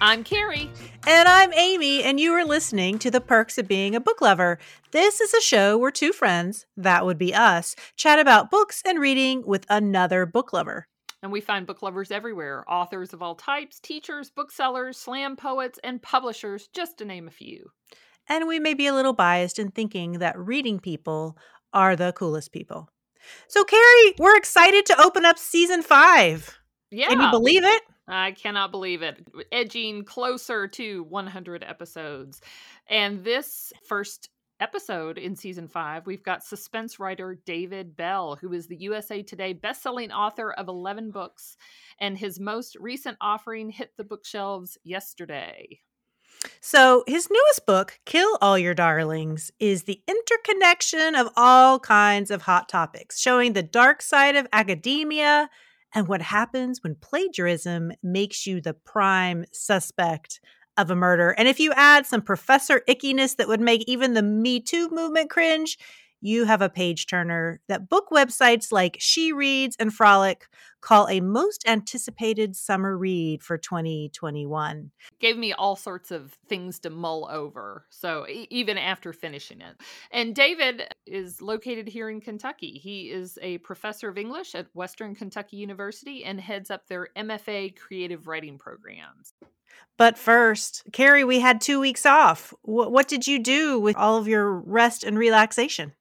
I'm Carrie. And I'm Amy, and you are listening to The Perks of Being a Book Lover. This is a show where two friends, that would be us, chat about books and reading with another book lover. And we find book lovers everywhere authors of all types, teachers, booksellers, slam poets, and publishers, just to name a few. And we may be a little biased in thinking that reading people are the coolest people. So, Carrie, we're excited to open up season five. Yeah. Can you believe it? I cannot believe it. Edging closer to 100 episodes. And this first episode in season five, we've got suspense writer David Bell, who is the USA Today bestselling author of 11 books, and his most recent offering hit the bookshelves yesterday. So, his newest book, Kill All Your Darlings, is the interconnection of all kinds of hot topics, showing the dark side of academia and what happens when plagiarism makes you the prime suspect of a murder. And if you add some professor ickiness that would make even the Me Too movement cringe, you have a page turner that book websites like She Reads and Frolic call a most anticipated summer read for 2021. Gave me all sorts of things to mull over. So e- even after finishing it. And David is located here in Kentucky. He is a professor of English at Western Kentucky University and heads up their MFA creative writing programs. But first, Carrie, we had two weeks off. W- what did you do with all of your rest and relaxation?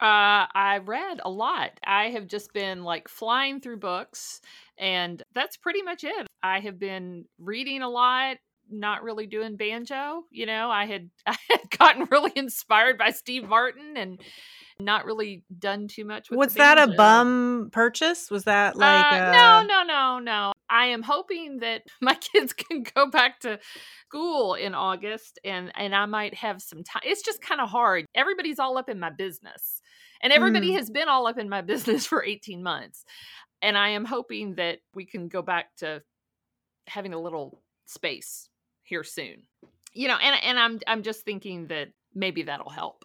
Uh, I read a lot. I have just been like flying through books, and that's pretty much it. I have been reading a lot, not really doing banjo. You know, I had I had gotten really inspired by Steve Martin and not really done too much with Was that a bum purchase? Was that like uh, uh, no, no, no, no. I am hoping that my kids can go back to school in August and and I might have some time. It's just kind of hard. Everybody's all up in my business. And everybody Mm. has been all up in my business for 18 months. And I am hoping that we can go back to having a little space here soon. You know, and and I'm I'm just thinking that maybe that'll help.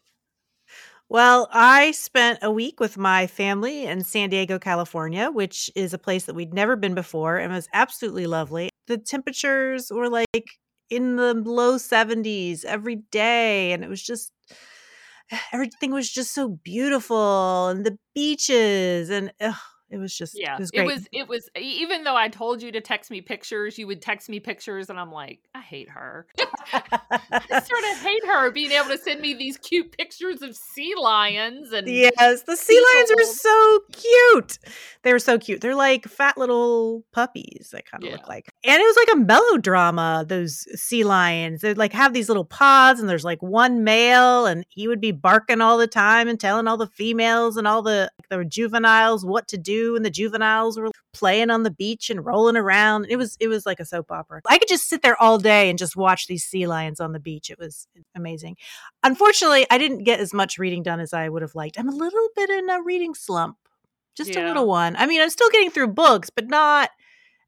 Well, I spent a week with my family in San Diego, California, which is a place that we'd never been before and was absolutely lovely. The temperatures were like in the low 70s every day, and it was just everything was just so beautiful, and the beaches, and ugh, it was just Yeah, it was it was it was even though I told you to text me pictures, you would text me pictures, and I'm like, I hate her. I sort of hate her being able to send me these cute pictures of sea lions and Yes, the sea lions are so cute. They were so cute. They're like fat little puppies. They kind of Yeah. look like, and it was like a melodrama. Those sea lions, they like have these little pods, and there's like one male, and he would be barking all the time and telling all the females and all the the juveniles what to do, and the juveniles were playing on the beach and rolling around. It was it was like a soap opera. I could just sit there all day and just watch these sea lions on the beach. It was amazing. Unfortunately, I didn't get as much reading done as I would have liked. I'm a little bit in a reading slump, just a little one. I mean, I'm still getting through books, but not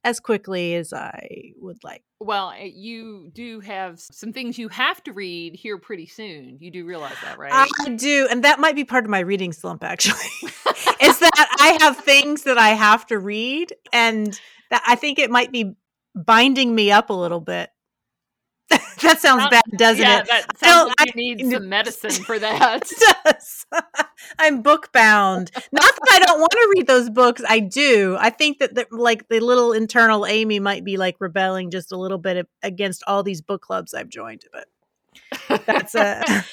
as quickly as I would like. well, eh, you do have some things you have to read here pretty soon. You do realize that, right? I do, and that might be part of my reading slump. Actually, is that I have things that I have to read, and that I think it might be binding me up a little bit. that sounds Sound- bad, doesn't yeah, it? that I sounds don't- like you need some medicine for that. I'm book bound. Not that I don't want to read those books. I do. I think that the, like the little internal Amy might be like rebelling just a little bit against all these book clubs I've joined. But that's a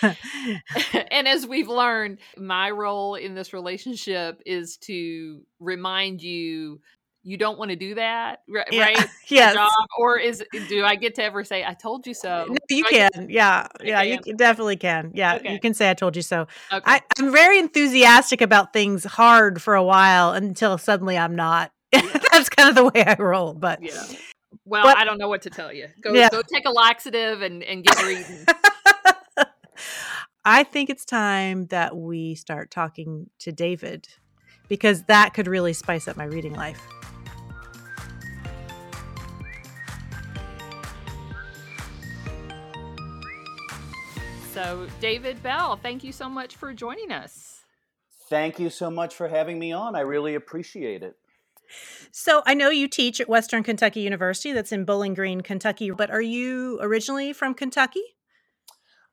and as we've learned, my role in this relationship is to remind you you don't want to do that, ri- Yeah. right? yes. Job, or is do I get to ever say I told you uh, so? No, you Do can. get- Yeah. Yeah. You definitely can. Yeah. Okay. You can say I told you so. Okay. I, I'm very enthusiastic about things hard for a while until suddenly I'm not. that's kind of the way I roll. But yeah. Well, But- I don't know what to tell you. Go Yeah. go take a laxative and and get reading. I think it's time that we start talking to David because that could really spice up my reading life. So, David Bell, thank you so much for joining us. Thank you so much for having me on. I really appreciate it. So I know you teach at Western Kentucky University, that's in Bowling Green, Kentucky, but are you originally from Kentucky?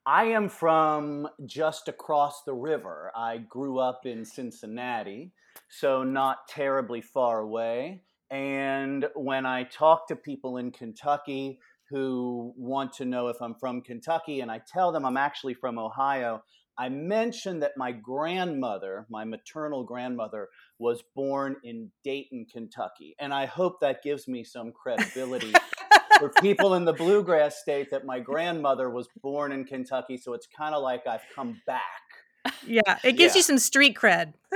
I am from just across the river. I grew up in Cincinnati, so not terribly far away. And when I talk to people in Kentucky who want to know if I'm from Kentucky, and I tell them I'm actually from Ohio, I mention that my grandmother, my maternal grandmother, was born in Dayton, Kentucky. And I hope that gives me some credibility for people in the bluegrass state that my grandmother was born in Kentucky. So it's kind of like I've come back. Yeah, it gives yeah. you some street cred.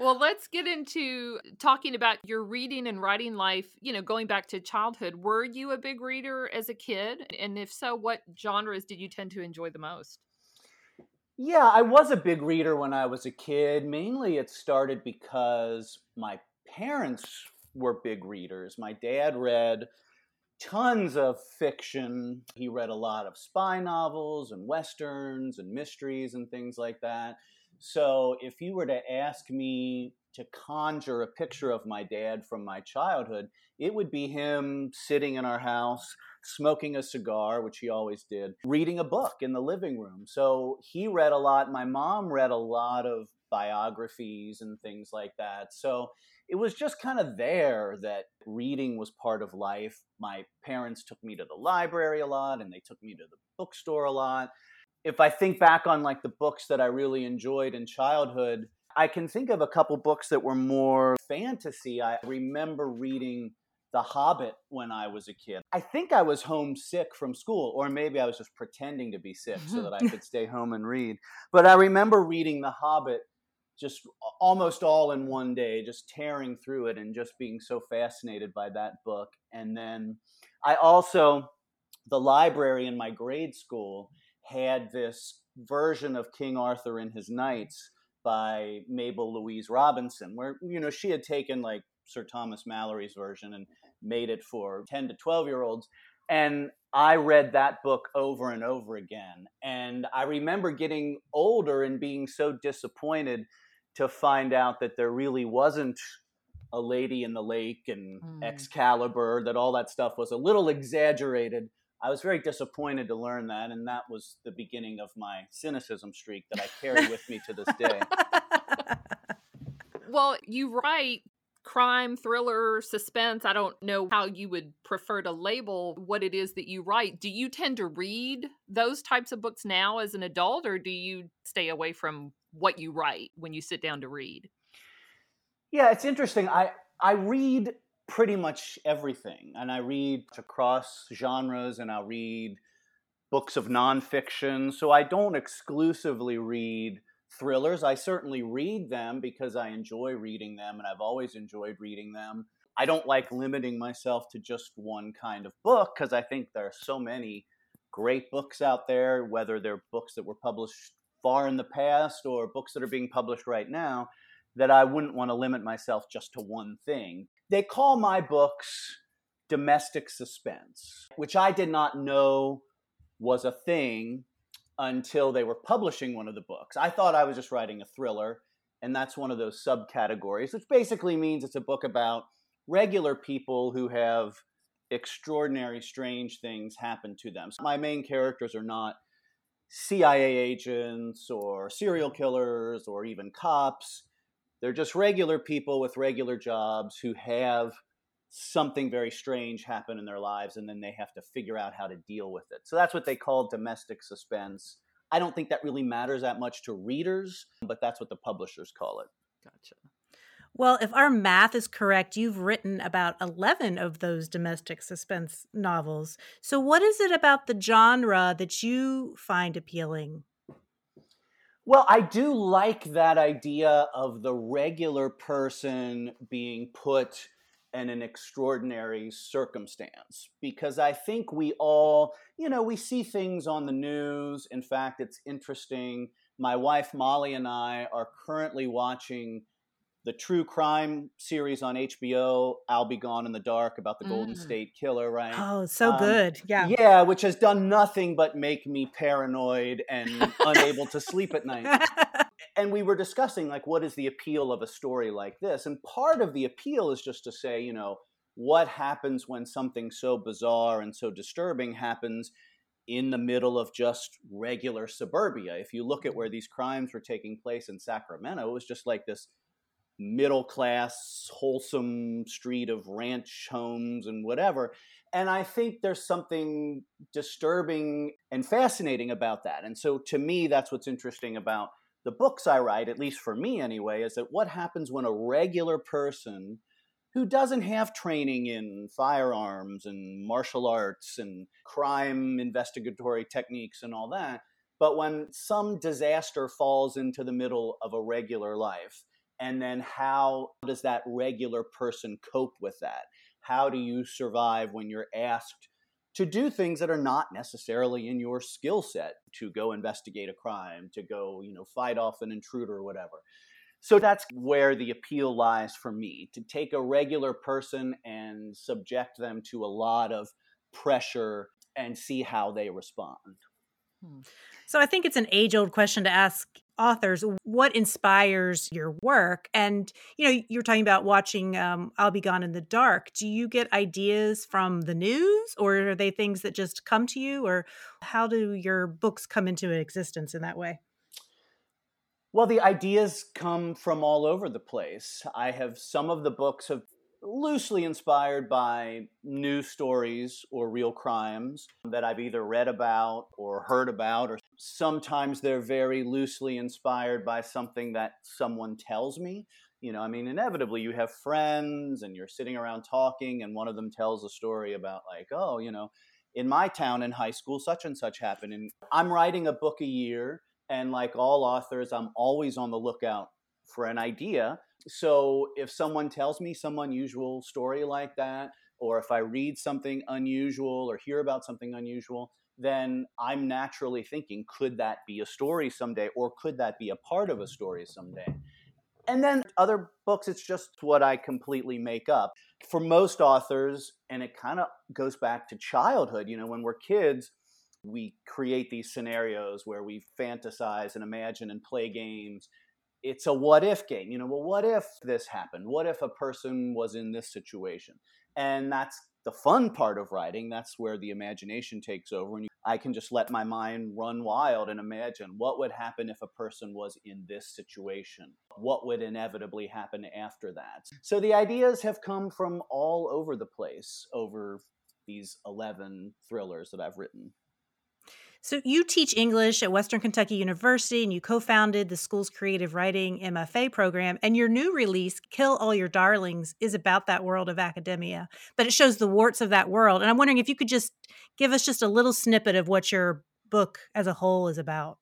Well, let's get into talking about your reading and writing life, you know, going back to childhood. Were you a big reader as a kid? And if so, what genres did you tend to enjoy the most? Yeah, I was a big reader when I was a kid. Mainly it started because my parents were big readers. My dad read tons of fiction. He read a lot of spy novels and westerns and mysteries and things like that. So if you were to ask me to conjure a picture of my dad from my childhood, it would be him sitting in our house, smoking a cigar, which he always did, reading a book in the living room. So he read a lot. My mom read a lot of biographies and things like that. So it was just kind of there that reading was part of life. My parents took me to the library a lot and they took me to the bookstore a lot. If I think back on like the books that I really enjoyed in childhood, I can think of a couple books that were more fantasy. I remember reading The Hobbit when I was a kid. I think I was homesick from school, or maybe I was just pretending to be sick so that I could stay home and read. But I remember reading The Hobbit just almost all in one day, just tearing through it and just being so fascinated by that book. And then I also, the library in my grade school had this version of King Arthur and his Knights by Mabel Louise Robinson, where you know she had taken like Sir Thomas Malory's version and made it for 10 to 12 year olds. And I read that book over and over again. And I remember getting older and being so disappointed to find out that there really wasn't a lady in the lake and mm. Excalibur, that all that stuff was a little exaggerated. I was very disappointed to learn that, and that was the beginning of my cynicism streak that I carry with me to this day. well, you write crime, thriller, suspense. I don't know how you would prefer to label what it is that you write. Do you tend to read those types of books now as an adult, or do you stay away from what you write when you sit down to read? Yeah, it's interesting. I I read pretty much everything. And I read across genres and I'll read books of nonfiction. So I don't exclusively read thrillers. I certainly read them because I enjoy reading them and I've always enjoyed reading them. I don't like limiting myself to just one kind of book because I think there are so many great books out there, whether they're books that were published far in the past or books that are being published right now that I wouldn't want to limit myself just to one thing. They call my books domestic suspense, which I did not know was a thing until they were publishing one of the books. I thought I was just writing a thriller, and that's one of those subcategories, which basically means it's a book about regular people who have extraordinary, strange things happen to them. So my main characters are not CIA agents or serial killers or even cops. They're just regular people with regular jobs who have something very strange happen in their lives and then they have to figure out how to deal with it. So that's what they call domestic suspense. I don't think that really matters that much to readers, but that's what the publishers call it. Gotcha. Well, if our math is correct, you've written about 11 of those domestic suspense novels. So, what is it about the genre that you find appealing? Well, I do like that idea of the regular person being put in an extraordinary circumstance because I think we all, you know, we see things on the news. In fact, it's interesting. My wife Molly and I are currently watching the true crime series on HBO, I'll Be Gone in the Dark, about the mm. Golden State Killer, right? Oh, so um, good. Yeah. Yeah, which has done nothing but make me paranoid and unable to sleep at night. and we were discussing like what is the appeal of a story like this and part of the appeal is just to say you know what happens when something so bizarre and so disturbing happens in the middle of just regular suburbia if you look at where these crimes were taking place in sacramento it was just like this middle class wholesome street of ranch homes and whatever and I think there's something disturbing and fascinating about that. And so to me, that's what's interesting about the books I write, at least for me anyway, is that what happens when a regular person who doesn't have training in firearms and martial arts and crime investigatory techniques and all that, but when some disaster falls into the middle of a regular life, and then how does that regular person cope with that? how do you survive when you're asked to do things that are not necessarily in your skill set to go investigate a crime to go you know fight off an intruder or whatever so that's where the appeal lies for me to take a regular person and subject them to a lot of pressure and see how they respond. So i think it's an age old question to ask authors what inspires your work? And you know you're talking about watching um, i'll be gone in the dark. Do you get ideas from the news or are they things that just come to you or how do your books come into existence in that way? Well the ideas come from all over the place. I have some of the books have loosely inspired by news stories or real crimes that I've either read about or heard about, or sometimes they're very loosely inspired by something that someone tells me. You know, I mean, inevitably you have friends and you're sitting around talking, and one of them tells a story about, like, oh, you know, in my town in high school, such and such happened. And I'm writing a book a year, and like all authors, I'm always on the lookout for an idea so if someone tells me some unusual story like that, or if I read something unusual or hear about something unusual, then I'm naturally thinking, could that be a story someday? Or could that be a part of a story someday? And then other books, it's just what I completely make up. For most authors, and it kind of goes back to childhood, you know, when we're kids, we create these scenarios where we fantasize and imagine and play games it's a what if game. You know, well, what if this happened? What if a person was in this situation? And that's the fun part of writing. That's where the imagination takes over. And I can just let my mind run wild and imagine what would happen if a person was in this situation? What would inevitably happen after that? So the ideas have come from all over the place over these 11 thrillers that I've written. So you teach English at Western Kentucky University and you co-founded the school's creative writing MFA program and your new release Kill All Your Darlings is about that world of academia, but it shows the warts of that world. And I'm wondering if you could just give us just a little snippet of what your book as a whole is about.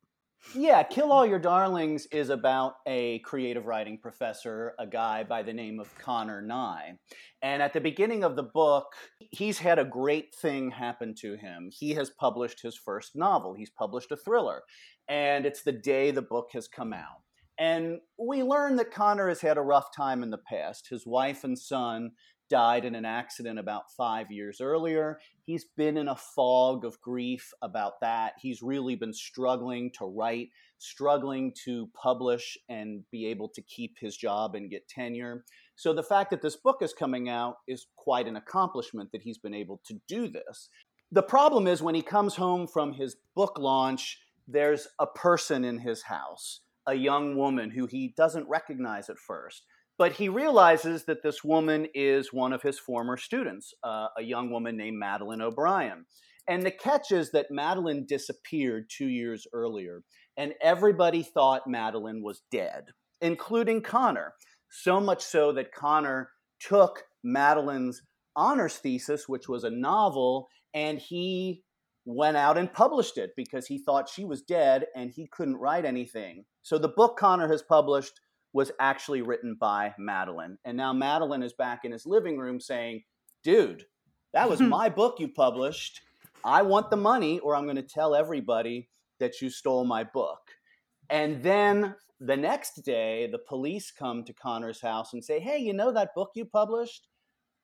Yeah, Kill All Your Darlings is about a creative writing professor, a guy by the name of Connor Nye. And at the beginning of the book, he's had a great thing happen to him. He has published his first novel, he's published a thriller, and it's the day the book has come out. And we learn that Connor has had a rough time in the past. His wife and son died in an accident about five years earlier. He's been in a fog of grief about that. He's really been struggling to write, struggling to publish and be able to keep his job and get tenure. So the fact that this book is coming out is quite an accomplishment that he's been able to do this. The problem is when he comes home from his book launch, there's a person in his house, a young woman who he doesn't recognize at first but he realizes that this woman is one of his former students, uh, a young woman named Madeline O'Brien. And the catch is that Madeline disappeared two years earlier, and everybody thought Madeline was dead, including Connor. So much so that Connor took Madeline's honors thesis, which was a novel, and he went out and published it because he thought she was dead and he couldn't write anything. So the book Connor has published was actually written by Madeline. And now Madeline is back in his living room saying, Dude, that was my book you published. I want the money, or I'm going to tell everybody that you stole my book. And then the next day, the police come to Connor's house and say, Hey, you know that book you published?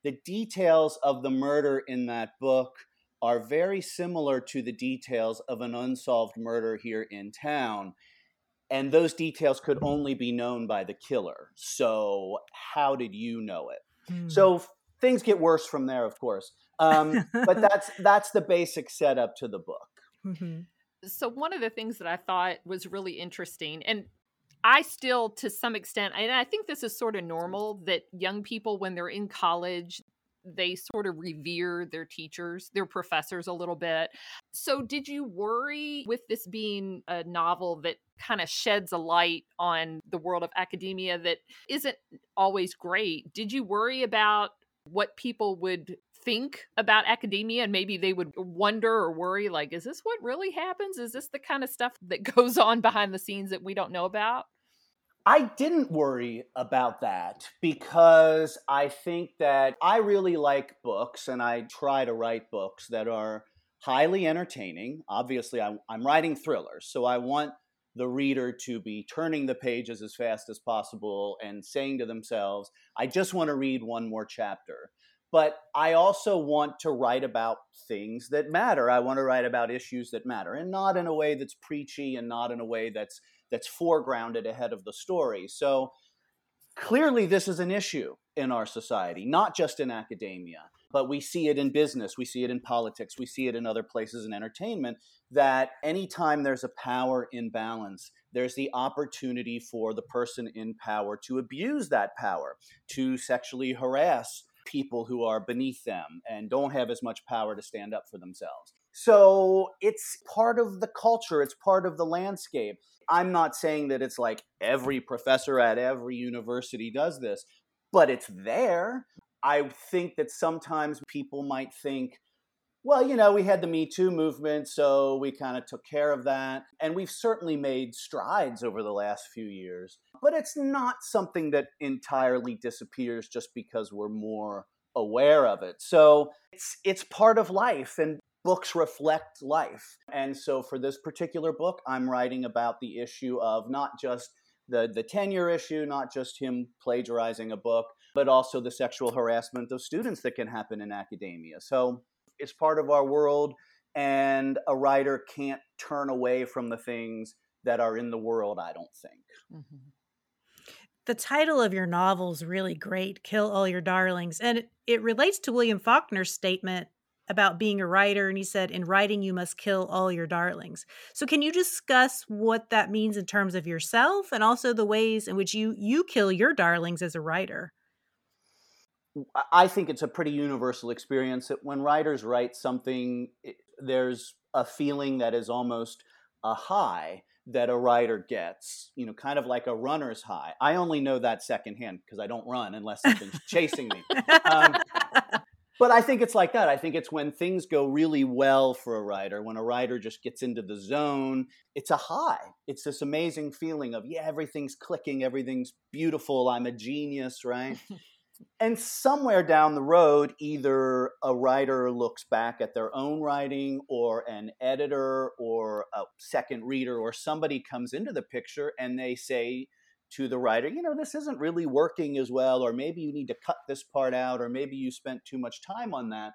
The details of the murder in that book are very similar to the details of an unsolved murder here in town and those details could only be known by the killer. So, how did you know it? Hmm. So, things get worse from there, of course. Um, but that's that's the basic setup to the book. Mm-hmm. So, one of the things that I thought was really interesting, and I still, to some extent, and I think this is sort of normal that young people, when they're in college, they sort of revere their teachers, their professors a little bit. So, did you worry with this being a novel that kind of sheds a light on the world of academia that isn't always great? Did you worry about what people would think about academia and maybe they would wonder or worry like is this what really happens is this the kind of stuff that goes on behind the scenes that we don't know about I didn't worry about that because I think that I really like books and I try to write books that are highly entertaining. Obviously, I'm, I'm, writing thrillers, so I want the reader to be turning the pages as fast as possible and saying to themselves, I just want to read one more chapter. But I also want to write about things that matter. I want to write about issues that matter and not in a way that's preachy and not in a way that's that's foregrounded ahead of the story. So clearly, this is an issue in our society, not just in academia, but we see it in business, we see it in politics, we see it in other places in entertainment. That anytime there's a power imbalance, there's the opportunity for the person in power to abuse that power, to sexually harass people who are beneath them and don't have as much power to stand up for themselves. So it's part of the culture, it's part of the landscape. I'm not saying that it's like every professor at every university does this, but it's there. I think that sometimes people might think, well, you know, we had the Me Too movement, so we kind of took care of that. And we've certainly made strides over the last few years, but it's not something that entirely disappears just because we're more aware of it. So it's it's part of life and books reflect life. And so for this particular book, I'm writing about the issue of not just the, the tenure issue, not just him plagiarizing a book, but also the sexual harassment of students that can happen in academia. So it's part of our world, and a writer can't turn away from the things that are in the world, I don't think. Mm-hmm. The title of your novel is really great, Kill All Your Darlings. And it, it relates to William Faulkner's statement about being a writer and he said in writing you must kill all your darlings so can you discuss what that means in terms of yourself and also the ways in which you you kill your darlings as a writer i think it's a pretty universal experience that when writers write something it, there's a feeling that is almost a high that a writer gets, you know, kind of like a runner's high. I only know that secondhand because I don't run unless something's chasing me. Um, but I think it's like that. I think it's when things go really well for a writer, when a writer just gets into the zone, it's a high. It's this amazing feeling of, yeah, everything's clicking, everything's beautiful, I'm a genius, right? and somewhere down the road, either a writer looks back at their own writing, or an editor, or a second reader, or somebody comes into the picture and they say, to the writer, you know, this isn't really working as well, or maybe you need to cut this part out, or maybe you spent too much time on that.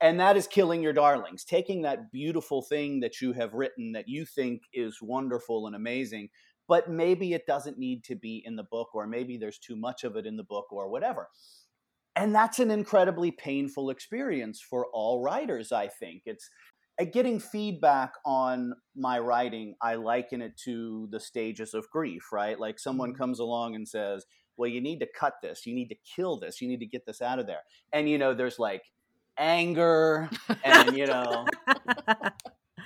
And that is killing your darlings, taking that beautiful thing that you have written that you think is wonderful and amazing, but maybe it doesn't need to be in the book, or maybe there's too much of it in the book, or whatever. And that's an incredibly painful experience for all writers, I think. It's getting feedback on my writing, I liken it to the stages of grief, right? Like someone mm-hmm. comes along and says, well, you need to cut this, you need to kill this, you need to get this out of there. And, you know, there's like anger and, you know,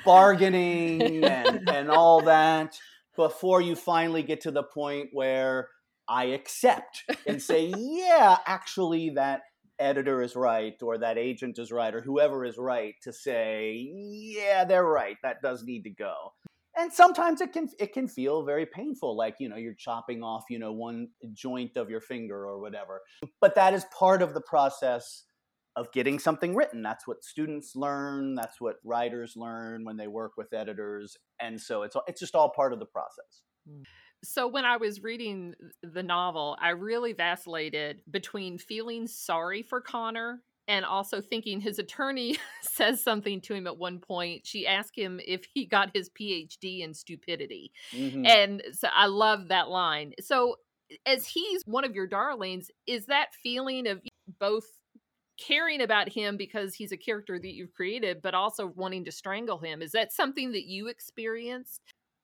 bargaining and, and all that before you finally get to the point where I accept and say, yeah, actually, that editor is right or that agent is right or whoever is right to say yeah they're right. That does need to go. And sometimes it can it can feel very painful like you know you're chopping off you know one joint of your finger or whatever. But that is part of the process of getting something written. That's what students learn. That's what writers learn when they work with editors. And so it's it's just all part of the process. Mm. So when I was reading the novel, I really vacillated between feeling sorry for Connor and also thinking his attorney says something to him at one point. She asked him if he got his PhD in stupidity. Mm-hmm. And so I love that line. So, as he's one of your darlings, is that feeling of both caring about him because he's a character that you've created, but also wanting to strangle him? Is that something that you experienced?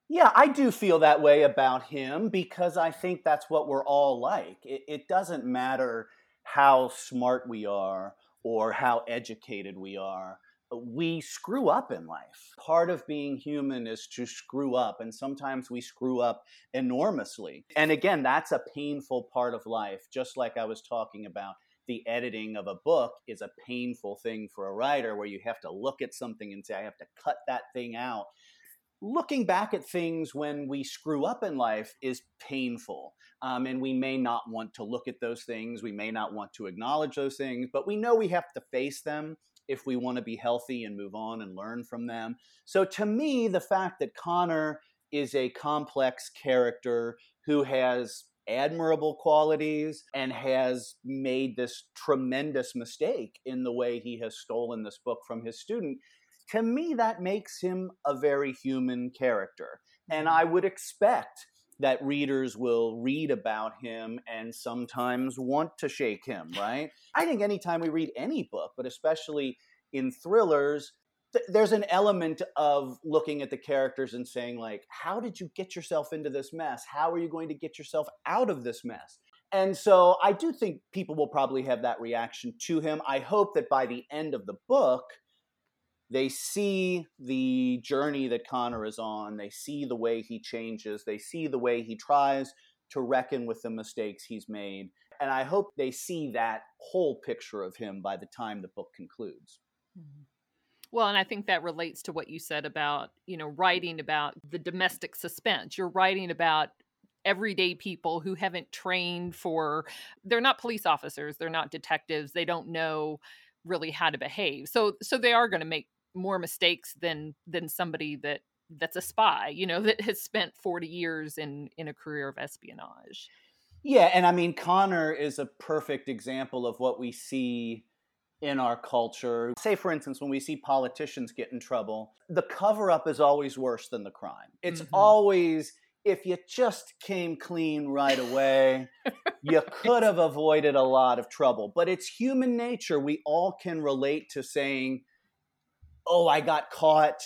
Yeah, I do feel that way about him because I think that's what we're all like. It, it doesn't matter how smart we are or how educated we are. Uh, we screw up in life. Part of being human is to screw up, and sometimes we screw up enormously. And again, that's a painful part of life, just like I was talking about. The editing of a book is a painful thing for a writer where you have to look at something and say, I have to cut that thing out looking back at things when we screw up in life is painful. Um, and we may not want to look at those things. We may not want to acknowledge those things, but we know we have to face them if we want to be healthy and move on and learn from them. So to me, the fact that Connor is a complex character who has admirable qualities and has made this tremendous mistake in the way he has stolen this book from his student to me, that makes him a very human character. And mm-hmm. I would expect that readers will read about him and sometimes want to shake him, right? I think anytime we read any book, but especially in thrillers, th- there's an element of looking at the characters and saying, like, how did you get yourself into this mess? How are you going to get yourself out of this mess? And so I do think people will probably have that reaction to him. I hope that by the end of the book, they see the journey that Connor is on. They see the way he changes. They see the way he tries to reckon with the mistakes he's made. And I hope they see that whole picture of him by the time the book concludes. Mm-hmm. Well, and I think that relates to what you said about, you know, writing about the domestic suspense. You're writing about everyday people who haven't trained for they're not police officers, they're not detectives, they don't know really how to behave. So so they are going to make more mistakes than than somebody that that's a spy you know that has spent 40 years in in a career of espionage yeah and i mean connor is a perfect example of what we see in our culture say for instance when we see politicians get in trouble the cover up is always worse than the crime it's mm-hmm. always if you just came clean right away, you could have avoided a lot of trouble. But it's human nature. We all can relate to saying, oh, I got caught.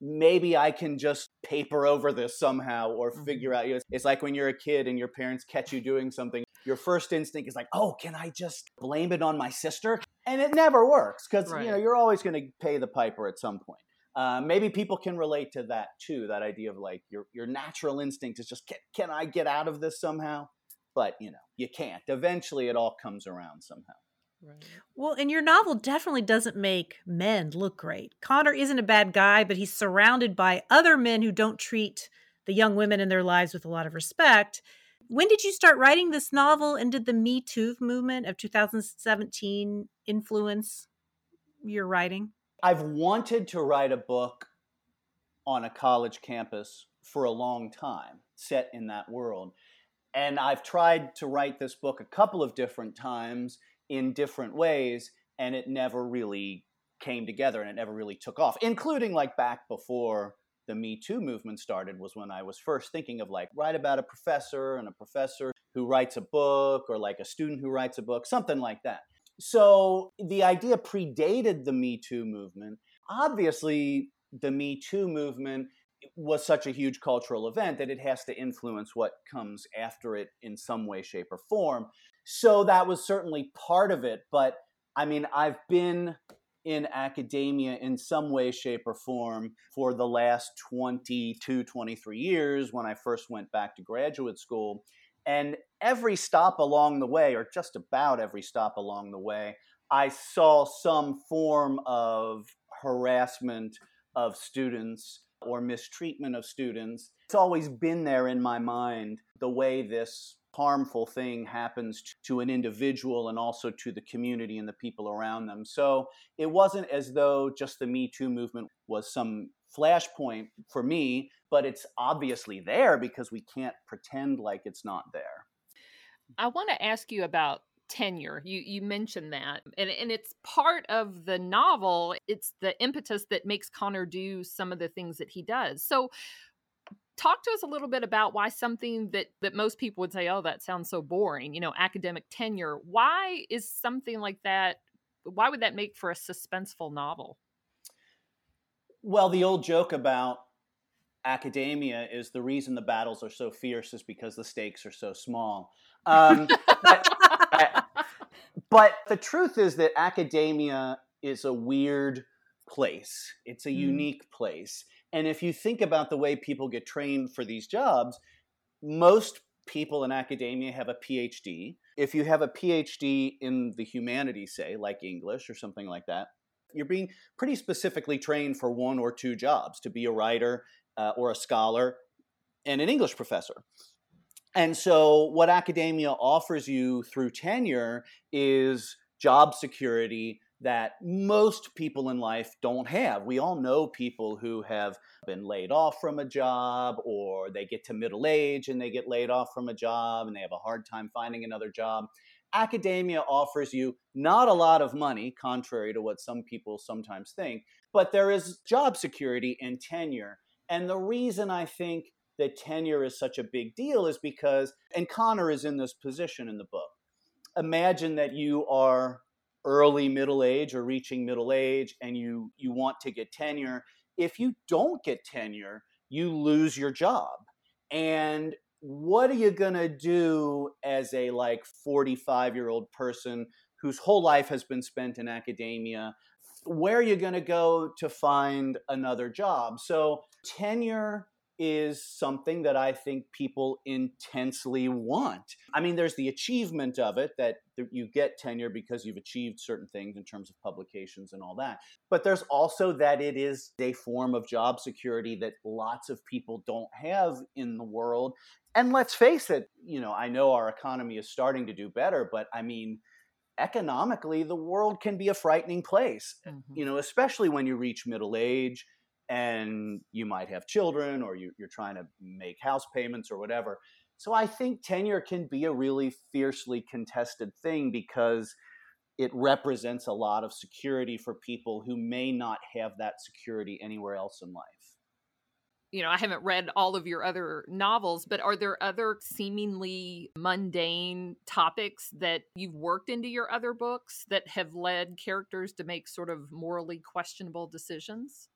Maybe I can just paper over this somehow or mm-hmm. figure out. You know, it's like when you're a kid and your parents catch you doing something. Your first instinct is like, oh, can I just blame it on my sister? And it never works because right. you know you're always going to pay the piper at some point. Uh, maybe people can relate to that too. That idea of like your your natural instinct is just can, can I get out of this somehow? But you know you can't. Eventually, it all comes around somehow. Right. Well, and your novel definitely doesn't make men look great. Connor isn't a bad guy, but he's surrounded by other men who don't treat the young women in their lives with a lot of respect. When did you start writing this novel, and did the Me Too movement of 2017 influence your writing? I've wanted to write a book on a college campus for a long time, set in that world. And I've tried to write this book a couple of different times in different ways, and it never really came together and it never really took off, including like back before the Me Too movement started, was when I was first thinking of like, write about a professor and a professor who writes a book, or like a student who writes a book, something like that. So the idea predated the Me Too movement. Obviously, the Me Too movement was such a huge cultural event that it has to influence what comes after it in some way, shape, or form. So that was certainly part of it. But I mean, I've been in academia in some way, shape, or form for the last 22, 23 years when I first went back to graduate school. And every stop along the way, or just about every stop along the way, I saw some form of harassment of students or mistreatment of students. It's always been there in my mind the way this harmful thing happens to an individual and also to the community and the people around them. So it wasn't as though just the Me Too movement was some flashpoint for me, but it's obviously there because we can't pretend like it's not there. I want to ask you about tenure. You you mentioned that. And and it's part of the novel. It's the impetus that makes Connor do some of the things that he does. So talk to us a little bit about why something that that most people would say oh that sounds so boring you know academic tenure. Why is something like that why would that make for a suspenseful novel? Well the old joke about academia is the reason the battles are so fierce is because the stakes are so small. Um, but, but the truth is that academia is a weird place. It's a mm. unique place and if you think about the way people get trained for these jobs, most people in academia have a PhD. If you have a PhD in the humanities, say, like English or something like that, you're being pretty specifically trained for one or two jobs to be a writer uh, or a scholar and an English professor. And so, what academia offers you through tenure is job security that most people in life don't have. We all know people who have been laid off from a job or they get to middle age and they get laid off from a job and they have a hard time finding another job. Academia offers you not a lot of money, contrary to what some people sometimes think, but there is job security and tenure. And the reason I think that tenure is such a big deal is because, and Connor is in this position in the book. Imagine that you are early middle age or reaching middle age and you you want to get tenure if you don't get tenure you lose your job. And what are you going to do as a like 45 year old person whose whole life has been spent in academia? Where are you going to go to find another job? So tenure is something that I think people intensely want. I mean, there's the achievement of it that you get tenure because you've achieved certain things in terms of publications and all that. But there's also that it is a form of job security that lots of people don't have in the world. And let's face it, you know, I know our economy is starting to do better, but I mean, economically, the world can be a frightening place, mm-hmm. you know, especially when you reach middle age and you might have children or you, are trying to make house payments or whatever. So I think tenure can be a really fiercely contested thing because it represents a lot of security for people who may not have that security anywhere else in life. You know, I haven't read all of your other novels, but are there other seemingly mundane topics that you've worked into your other books that have led characters to make sort of morally questionable decisions?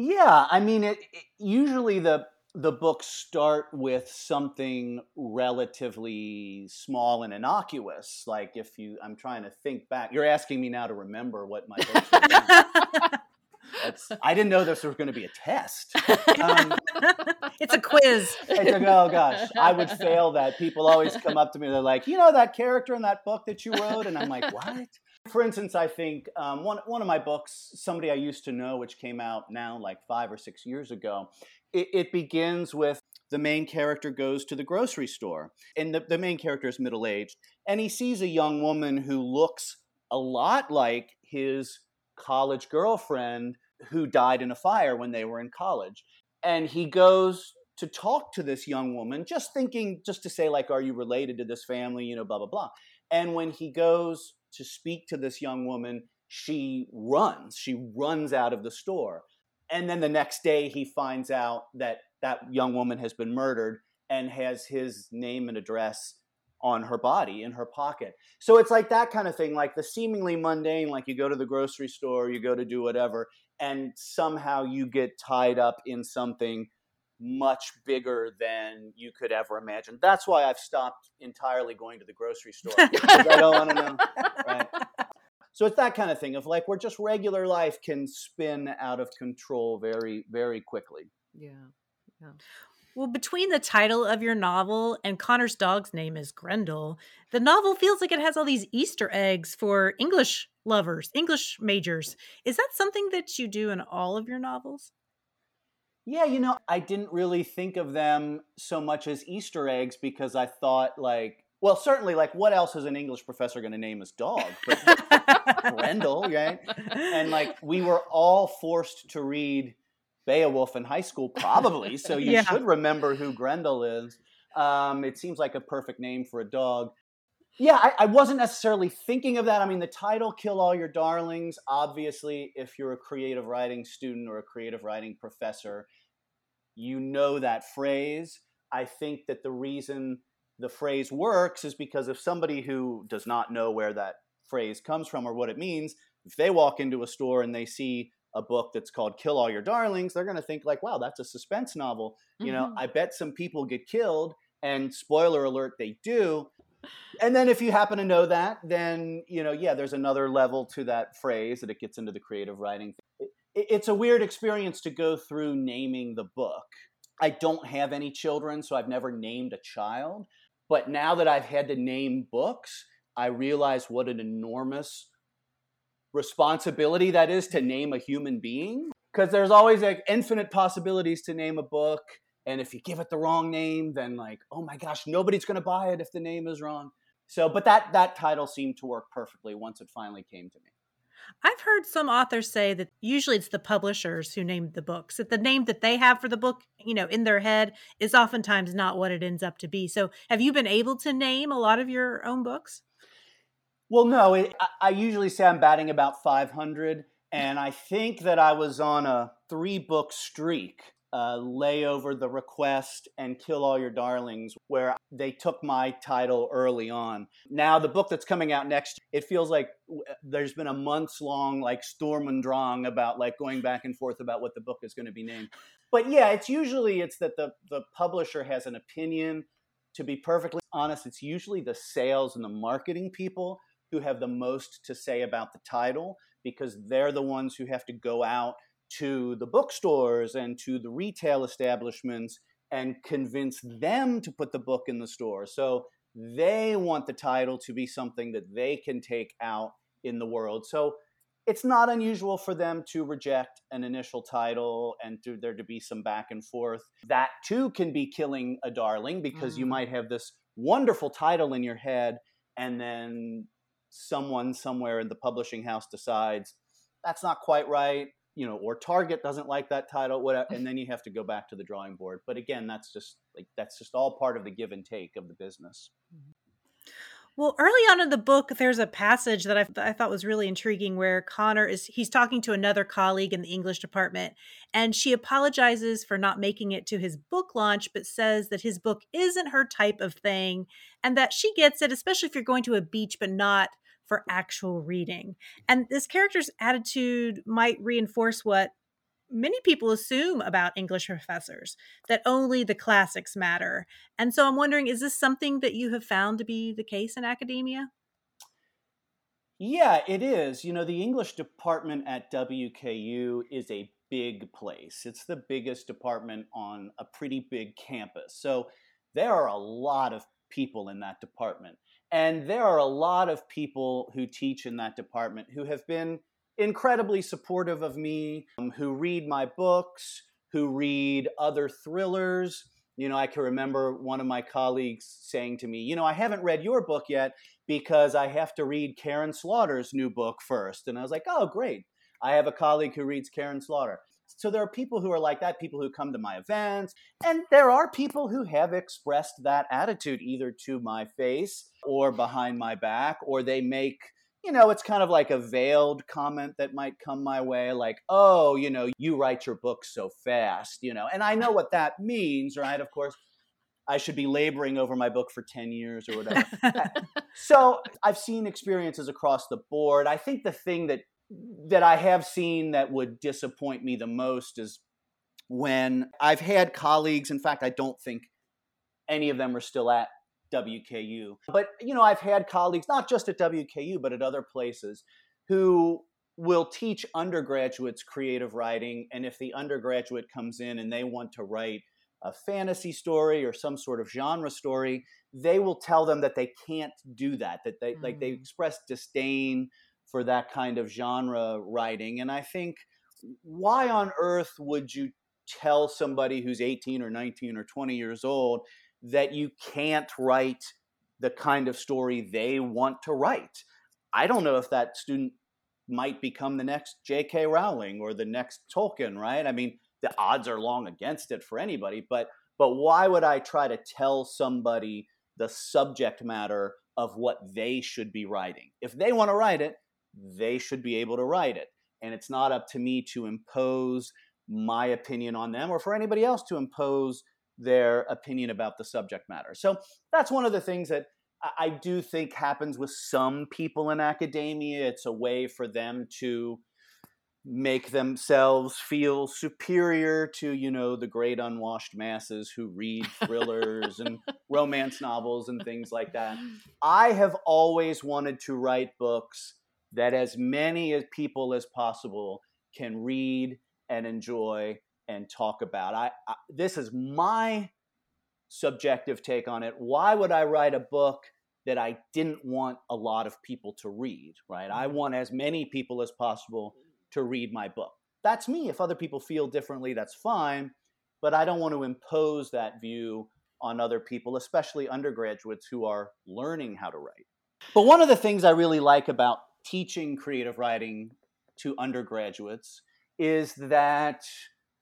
Yeah, I mean, it, it, usually the the books start with something relatively small and innocuous. Like if you, I'm trying to think back. You're asking me now to remember what my books. That's, I didn't know this was going to be a test. Um, it's a quiz. oh gosh, I would fail that. People always come up to me. They're like, you know that character in that book that you wrote, and I'm like, what? For instance, I think um, one one of my books, somebody I used to know, which came out now like five or six years ago, it, it begins with the main character goes to the grocery store, and the, the main character is middle aged, and he sees a young woman who looks a lot like his college girlfriend who died in a fire when they were in college, and he goes to talk to this young woman, just thinking, just to say like, are you related to this family? You know, blah blah blah. And when he goes to speak to this young woman, she runs. She runs out of the store. And then the next day, he finds out that that young woman has been murdered and has his name and address on her body in her pocket. So it's like that kind of thing, like the seemingly mundane, like you go to the grocery store, you go to do whatever, and somehow you get tied up in something much bigger than you could ever imagine. That's why I've stopped entirely going to the grocery store I don't want to know. Right? So it's that kind of thing of like where just regular life can spin out of control very, very quickly. Yeah. Yeah. Well, between the title of your novel and Connor's dog's name is Grendel, the novel feels like it has all these Easter eggs for English lovers, English majors. Is that something that you do in all of your novels? Yeah, you know, I didn't really think of them so much as Easter eggs because I thought, like, well, certainly, like, what else is an English professor going to name his dog? But Grendel, right? And, like, we were all forced to read Beowulf in high school, probably, so you yeah. should remember who Grendel is. Um, it seems like a perfect name for a dog. Yeah, I, I, wasn't necessarily thinking of that. I mean, the title "Kill All Your Darlings." Obviously, if you're a creative writing student or a creative writing professor, you know that phrase. I think that the reason the phrase works is because if somebody who does not know where that phrase comes from or what it means, if they walk into a store and they see a book that's called Kill All Your Darlings, they're going to think like, "Wow, that's a suspense novel." Mm-hmm. You know, mm-hmm. I bet some people get killed and spoiler alert they do and then if you happen to know that, then you know, yeah, there's another level to that phrase that it gets into the creative writing. It, it's a weird experience to go through naming the book. I don't have any children, so I've never named a child. But now that I've had to name books, I realize what an enormous responsibility that is to name a human being. Because there's always like infinite possibilities to name a book and if you give it the wrong name then like oh my gosh nobody's to buy it if the name is wrong so but that that title seemed to work perfectly once it finally came to me I've heard some authors say that usually it's the publishers who name the books. That the name that they have for the book, you know, in their head is oftentimes not what it ends up to be. So, have you been able to name a lot of your own books? Well, no. It, I, usually say I'm batting about 500, and I think that I was on a three book streak uh, Layover the request and kill all your darlings where they took my title early on. Now the book that's coming out next it feels like there's been a months long like Sturm und Drang about like going back and forth about what the book is going to be named. But yeah it's usually it's that the the publisher has an opinion. To be perfectly honest it's usually the sales and the marketing people who have the most to say about the title because they're the ones who have to go out to the bookstores and to the retail establishments and convince them to put the book in the store. So they want the title to be something that they can take out in the world. So it's not unusual for them to reject an initial title and to there to be some back and forth. That too can be killing a darling because mm. you might have this wonderful title in your head and then someone somewhere in the publishing house decides that's not quite right you know, or Target doesn't like that title, whatever, and then you have to go back to the drawing board. But again, that's just like that's just all part of the give and take of the business. Well, early on in the book, there's a passage that I, I, thought was really intriguing where Connor is he's talking to another colleague in the English department, and she apologizes for not making it to his book launch, but says that his book isn't her type of thing, and that she gets it, especially if you're going to a beach, but not for actual reading. And this character's attitude might reinforce what many people assume about English professors that only the classics matter. And so I'm wondering is this something that you have found to be the case in academia? Yeah, it is. You know, the English department at WKU is a big place. It's the biggest department on a pretty big campus. So there are a lot of people in that department. And there are a lot of people who teach in that department who have been incredibly supportive of me, um, who read my books, who read other thrillers. You know, I can remember one of my colleagues saying to me, You know, I haven't read your book yet because I have to read Karin Slaughter's new book first. And I was like, Oh, great. I have a colleague who reads Karin Slaughter. So there are people who are like that, people who come to my events, and there are people who have expressed that attitude either to my face or behind my back, or they make you know, it's kind of like a veiled comment that might come my way, like, oh, you know, you write your book so fast, you know. And I know what that means, right? Of course, I should be laboring over my book for 10 years or whatever. so I've seen experiences across the board. I think the thing that that I have seen that would disappoint me the most is when I've had colleagues, in fact, I don't think any of them are still at WKU, but you know, I've had colleagues, not just at WKU, but at other places, who will teach undergraduates creative writing. And if the undergraduate comes in and they want to write a fantasy story or some sort of genre story, they will tell them that they can't do that, that they mm. like they mm. express disdain for that kind of genre writing. And I think, why on earth would you tell somebody who's 18 or 19 or 20 years old that you can't write the kind of story they want to write? I don't know if that student might become the next J.K. Rowling or the next Tolkien, right? I mean, the odds are long against it for anybody, but but why would I try to tell somebody the subject matter of what they should be writing. If they want to write it, they should be able to write it. And it's not up to me to impose my opinion on them or for anybody else to impose their opinion about the subject matter. So that's one of the things that I do think happens with some people in academia. It's a way for them to make themselves feel superior to you know the great unwashed masses who read thrillers and romance novels and things like that i have always wanted to write books that as many as people as possible can read and enjoy and talk about I, I this is my subjective take on it why would i write a book that i didn't want a lot of people to read right i want as many people as possible to read my book. That's me. If other people feel differently, that's fine. But I don't want to impose that view on other people, especially undergraduates who are learning how to write. But one of the things I really like about teaching creative writing to undergraduates is that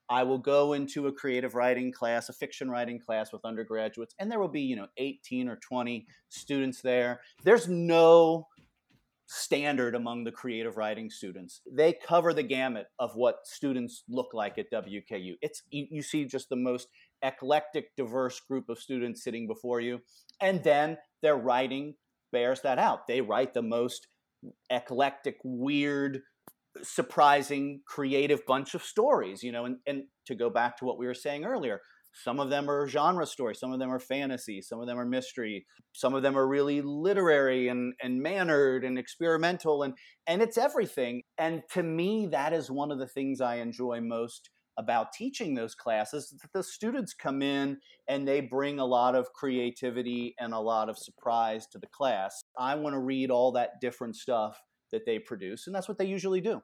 I will go into a creative writing class, a fiction writing class with undergraduates, and there will be, you know, 18 or 20 students there. There's no standard among the creative writing students. They cover the gamut of what students look like at WKU. It's you see just the most eclectic, diverse group of students sitting before you, and then their writing bears that out. They write the most eclectic, weird, surprising, creative bunch of stories. You know, and, and to go back to what we were saying earlier, some of them are genre stories, some of them are fantasy, some of them are mystery, some of them are really literary and, and mannered and experimental and and it's everything. And to me, that is one of the things I enjoy most about teaching those classes that the students come in and they bring a lot of creativity and a lot of surprise to the class. I want to read all that different stuff that they produce, and that's what they usually do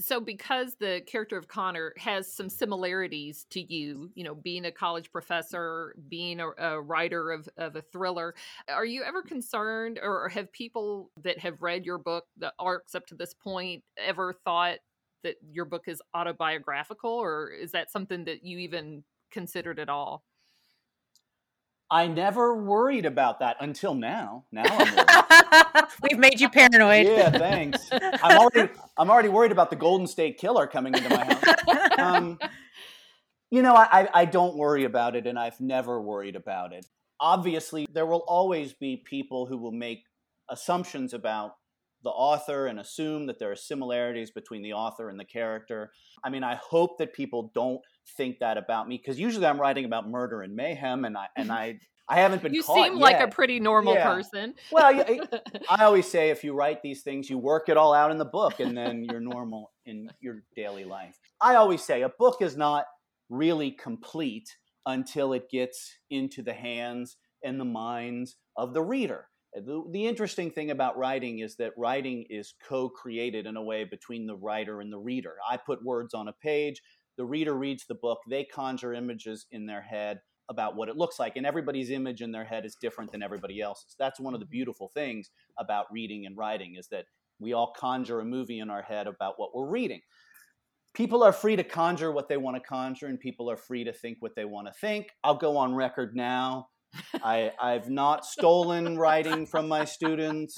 so because the character of connor has some similarities to you you know being a college professor being a, a writer of, of a thriller are you ever concerned or have people that have read your book the arcs up to this point ever thought that your book is autobiographical or is that something that you even considered at all I never worried about that until now. Now I'm We've made you paranoid. yeah, thanks. I'm already I'm already worried about the Golden State Killer coming into my house. Um, you know, I, I don't worry about it, and I've never worried about it. Obviously, there will always be people who will make assumptions about the author and assume that there are similarities between the author and the character. I mean, I hope that people don't think that about me because usually I'm writing about murder and mayhem, and I and I I haven't been. You seem yet. like a pretty normal yeah. person. Well, I always say if you write these things, you work it all out in the book, and then you're normal in your daily life. I always say a book is not really complete until it gets into the hands and the minds of the reader. The, the interesting thing about writing is that writing is co created in a way between the writer and the reader. I put words on a page, the reader reads the book, they conjure images in their head about what it looks like, and everybody's image in their head is different than everybody else's. That's one of the mm-hmm. beautiful things about reading and writing is that we all conjure a movie in our head about what we're reading. People are free to conjure what they want to conjure, and people are free to think what they want to think. I'll go on record now I, I've not stolen writing from my students.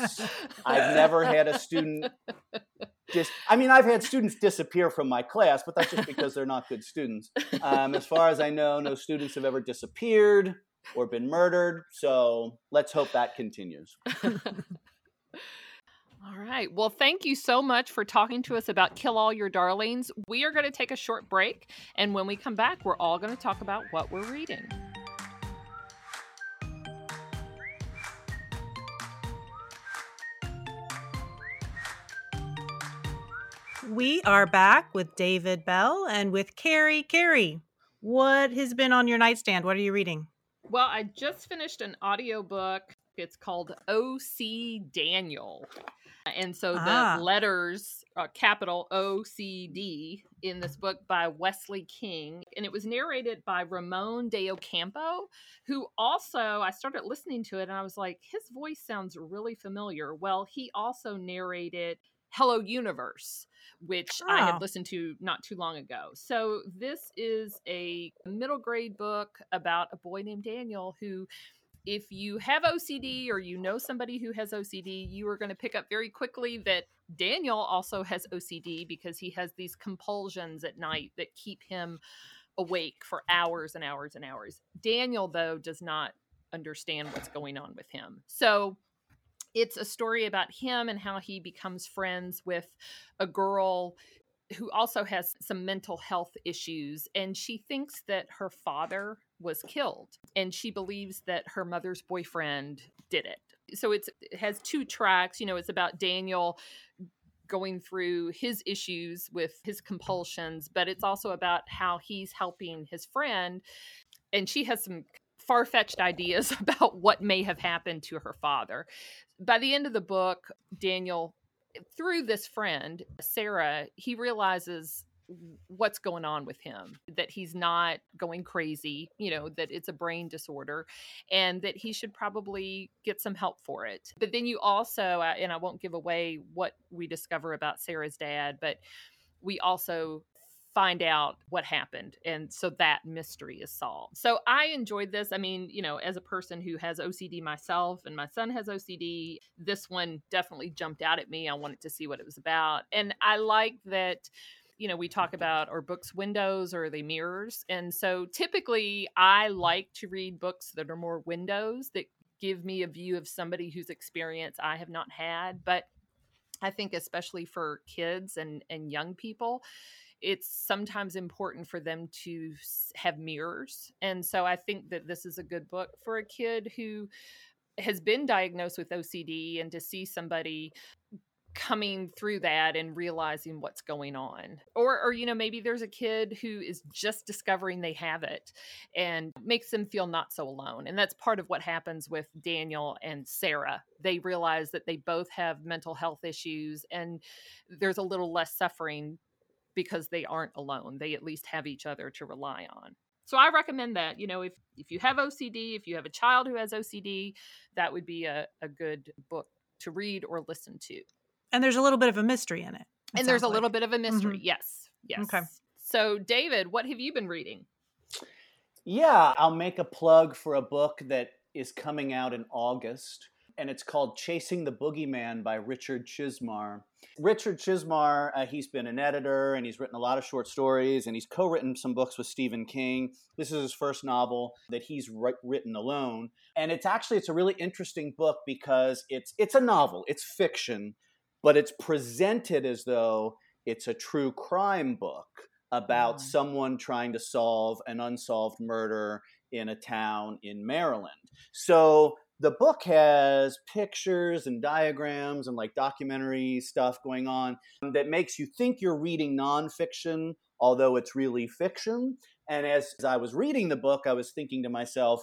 I've never had a student just, I mean, I've had students disappear from my class, but that's just because they're not good students. Um, as far as I know, no students have ever disappeared or been murdered. So let's hope that continues. All right. Well, thank you so much for talking to us about Kill All Your Darlings. We are going to take a short break. And when we come back, we're all going to talk about what we're reading. We are back with David Bell and with Carrie. Carrie, what has been on your nightstand? What are you reading? Well, I just finished an audiobook. It's called OCDaniel. And so ah. the letters, uh, capital OCD, in this book by Wesley King. And it was narrated by Ramon de Ocampo, who also, I started listening to it and I was like, his voice sounds really familiar. Well, he also narrated Hello Universe, which oh. I had ah. listened to not too long ago. So this is a middle grade book about a boy named Daniel who if you have OCD or you know somebody who has OCD, you are going to pick up very quickly that Daniel also has OCD because he has these compulsions at night that keep him awake for hours and hours and hours. Daniel, though, does not understand what's going on with him. So it's a story about him and how he becomes friends with a girl who also has some mental health issues and she thinks that her father was killed and she believes that her mother's boyfriend did it. So it's it has two tracks you know it's about daniel going through his issues with his compulsions but it's also about how he's helping his friend and she has some far-fetched ideas about what may have happened to her father. By the end of the book daniel through this friend, Sarah, he realizes what's going on with him that he's not going crazy you know that it's a brain disorder and that he should probably get some help for it. But then you also uh, and i won't give away what we discover about sarah's dad but we also find out what happened and so that mystery is solved. So i enjoyed this. I mean you know as a person who has ocd myself and my son has ocd this one definitely jumped out at me. I wanted to see what it was about and i like that you know we talk about are books windows or they mirrors? And so typically i like to read books that are more windows that give me a view of somebody whose experience i have not had. But i think especially for kids and and young people it's sometimes important for them to have mirrors. And so I think that this is a good book for a kid who has been diagnosed with OCD and to see somebody coming through that and realizing what's going on or or you know maybe there's a kid who is just discovering they have it and makes them feel not so alone and that's part of what happens with Daniel and Sarah they realize that they both have mental health issues and there's a little less suffering because they aren't alone. They at least have each other to rely on. So I recommend that. You know, if if you have OCD, if you have a child who has OCD, that would be a, a good book to read or listen to. And there's a little bit of a mystery in it. it and there's a like. little bit of a mystery. Mm-hmm. Yes. Yes. Okay. So David, what have you been reading? Yeah, I'll make a plug for a book that is coming out in August and it's called Chasing the Boogeyman by Richard Chizmar. Richard Chizmar, uh, he's been an editor and he's written a lot of short stories and he's co-written some books with Stephen King. This is his first novel that he's written alone, and it's actually it's a really interesting book because it's it's a novel, it's fiction, but it's presented as though it's a true crime book about mm. someone trying to solve an unsolved murder in a town in Maryland. So the book has pictures and diagrams and like documentary stuff going on that makes you think you're reading nonfiction, although it's really fiction. And as, as I was reading the book, I was thinking to myself,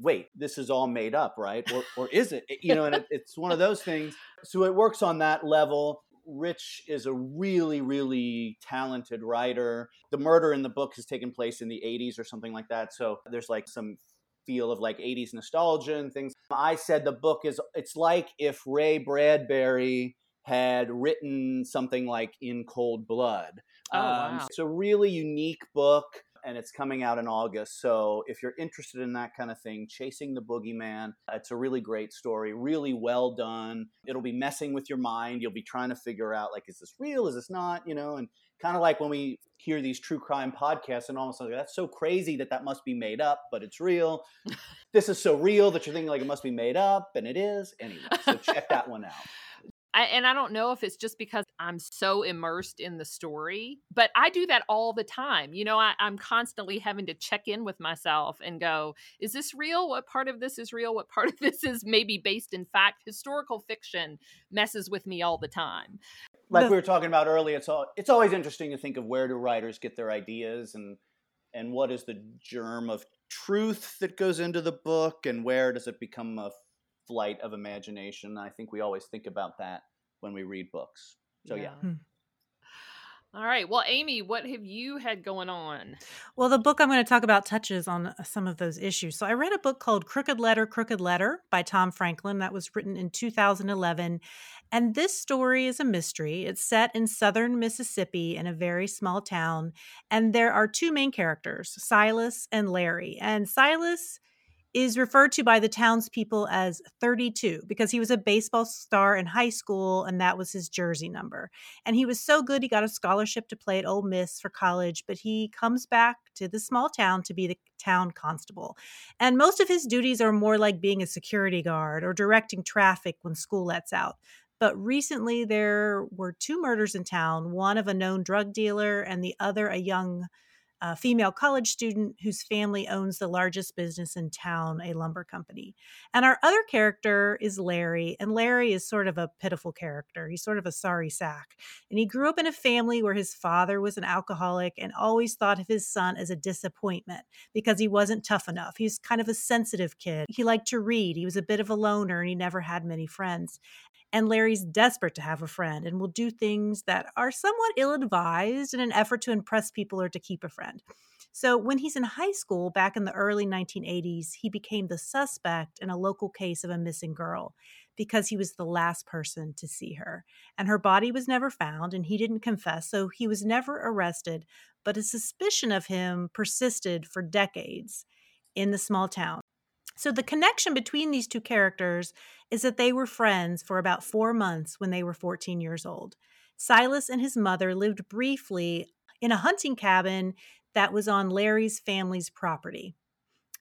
wait, this is all made up, right? Or, or is it? You know, and it, it's one of those things. So it works on that level. Rich is a really, really talented writer. The murder in the book has taken place in the 80s or something like that. So there's like some feel of like 80s nostalgia and things. I said the book is it's like if Ray Bradbury had written something like In Cold Blood. Oh, um, wow. It's a really unique book and it's coming out in August. So if you're interested in that kind of thing, Chasing the Boogeyman, it's a really great story, really well done. It'll be messing with your mind. You'll be trying to figure out like, is this real? Is this not? You know, and kind of like when we hear these true crime podcasts and almost like that's so crazy that that must be made up, but it's real. this is so real that you're thinking like it must be made up, and it is. Anyway, so check that one out. I, and I don't know if it's just because I'm so immersed in the story, but I do that all the time. You know, I, I'm constantly having to check in with myself and go, is this real? What part of this is real? What part of this is maybe based in fact? Historical fiction messes with me all the time. Like we were talking about earlier, it's all it's always interesting to think of where do writers get their ideas and and what is the germ of truth that goes into the book and where does it become a flight of imagination. I think we always think about that when we read books. So yeah. yeah. Hmm. All right. Well, Amy, what have you had going on? Well, the book I'm going to talk about touches on uh, some of those issues. So, I read a book called Crooked Letter, Crooked Letter by Tom Franklin that was written in 2011. And this story is a mystery. It's set in southern Mississippi in a very small town. And there are two main characters, Silas and Larry. And Silas is referred to by the townspeople as 32 because he was a baseball star in high school and that was his jersey number. And he was so good, he got a scholarship to play at Ole Miss for college, but he comes back to the small town to be the town constable. And most of his duties are more like being a security guard or directing traffic when school lets out. But recently, there were two murders in town one of a known drug dealer, and the other a young a female college student whose family owns the largest business in town, a lumber company. And our other character is Larry, and Larry is sort of a pitiful character. He's sort of a sorry sack. And he grew up in a family where his father was an alcoholic and always thought of his son as a disappointment because he wasn't tough enough. He's kind of a sensitive kid. He liked to read, he was a bit of a loner, and he never had many friends. And Larry's desperate to have a friend and will do things that are somewhat ill advised in an effort to impress people or to keep a friend. So, when he's in high school back in the early 1980s, he became the suspect in a local case of a missing girl because he was the last person to see her. And her body was never found, and he didn't confess, so he was never arrested. But a suspicion of him persisted for decades in the small town. So the connection between these two characters is that they were friends for about four months when they were 14 years old. Silas and his mother lived briefly in a hunting cabin that was on Larry's family's property.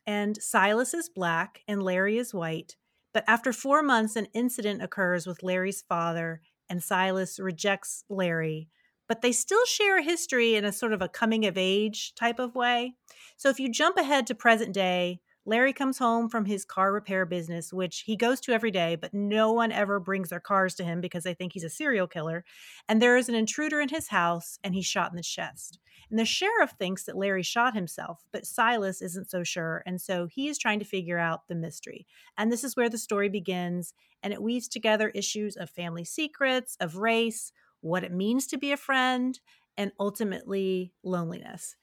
And Silas is black and Larry is white. But after four months, an incident occurs with Larry's father, and Silas rejects Larry. But they still share a history in a sort of a coming of age type of way. So if you jump ahead to present day, Larry comes home from his car repair business, which he goes to every day, but no one ever brings their cars to him because they think he's a serial killer. And there is an intruder in his house, and he's shot in the chest. And the sheriff thinks that Larry shot himself, but Silas isn't so sure. And so he is trying to figure out the mystery. And this is where the story begins. And it weaves together issues of family secrets, of race, what it means to be a friend, and ultimately loneliness.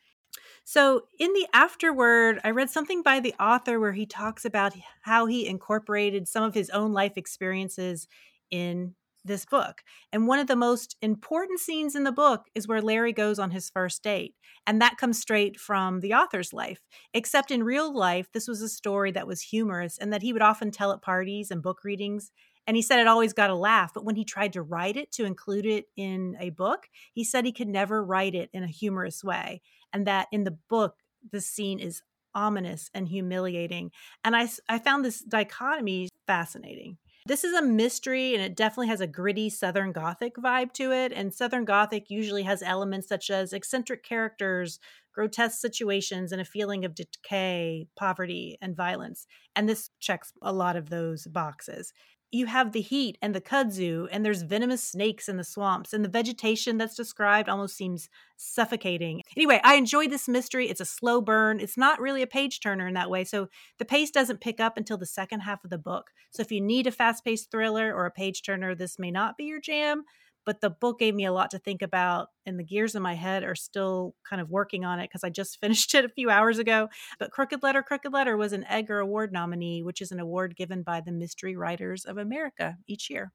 So, in the afterword, I read something by the author where he talks about how he incorporated some of his own life experiences in this book. And one of the most important scenes in the book is where Larry goes on his first date. And that comes straight from the author's life. Except in real life, this was a story that was humorous and that he would often tell at parties and book readings. And he said it always got a laugh. But when he tried to write it to include it in a book, he said he could never write it in a humorous way and that in the book the scene is ominous and humiliating and i i found this dichotomy fascinating. This is a mystery and it definitely has a gritty southern gothic vibe to it and southern gothic usually has elements such as eccentric characters grotesque situations and a feeling of decay poverty and violence and this checks a lot of those boxes you have the heat and the kudzu and there's venomous snakes in the swamps and the vegetation that's described almost seems suffocating. Anyway i enjoy this mystery. It's a slow burn. It's not really a page turner in that way so the pace doesn't pick up until the second half of the book. So if you need a fast-paced thriller or a page turner this may not be your jam but the book gave me a lot to think about and the gears in my head are still kind of working on it because i just finished it a few hours ago. But crooked letter crooked letter was an edgar award nominee which is an award given by the mystery writers of america each year.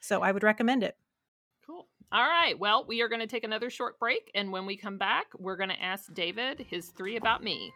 So i would recommend it. Cool. All right. Well we are going to take another short break and when we come back we're going to ask david his three about me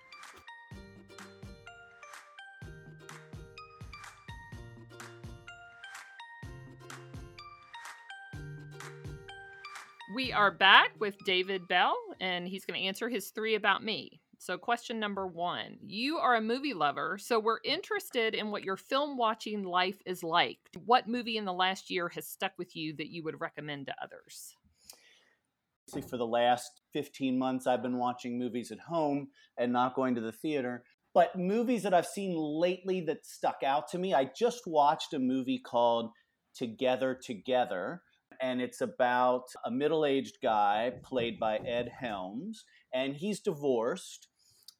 We are back with David Bell, and he's going to answer his three about me. So, question number one You are a movie lover, so we're interested in what your film watching life is like. What movie in the last year has stuck with you that you would recommend to others? For the last 15 months, I've been watching movies at home and not going to the theater. But movies that I've seen lately that stuck out to me, I just watched a movie called Together Together and it's about a middle aged guy played by Ed Helms, and he's divorced